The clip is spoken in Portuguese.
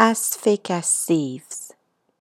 as fake as thieves.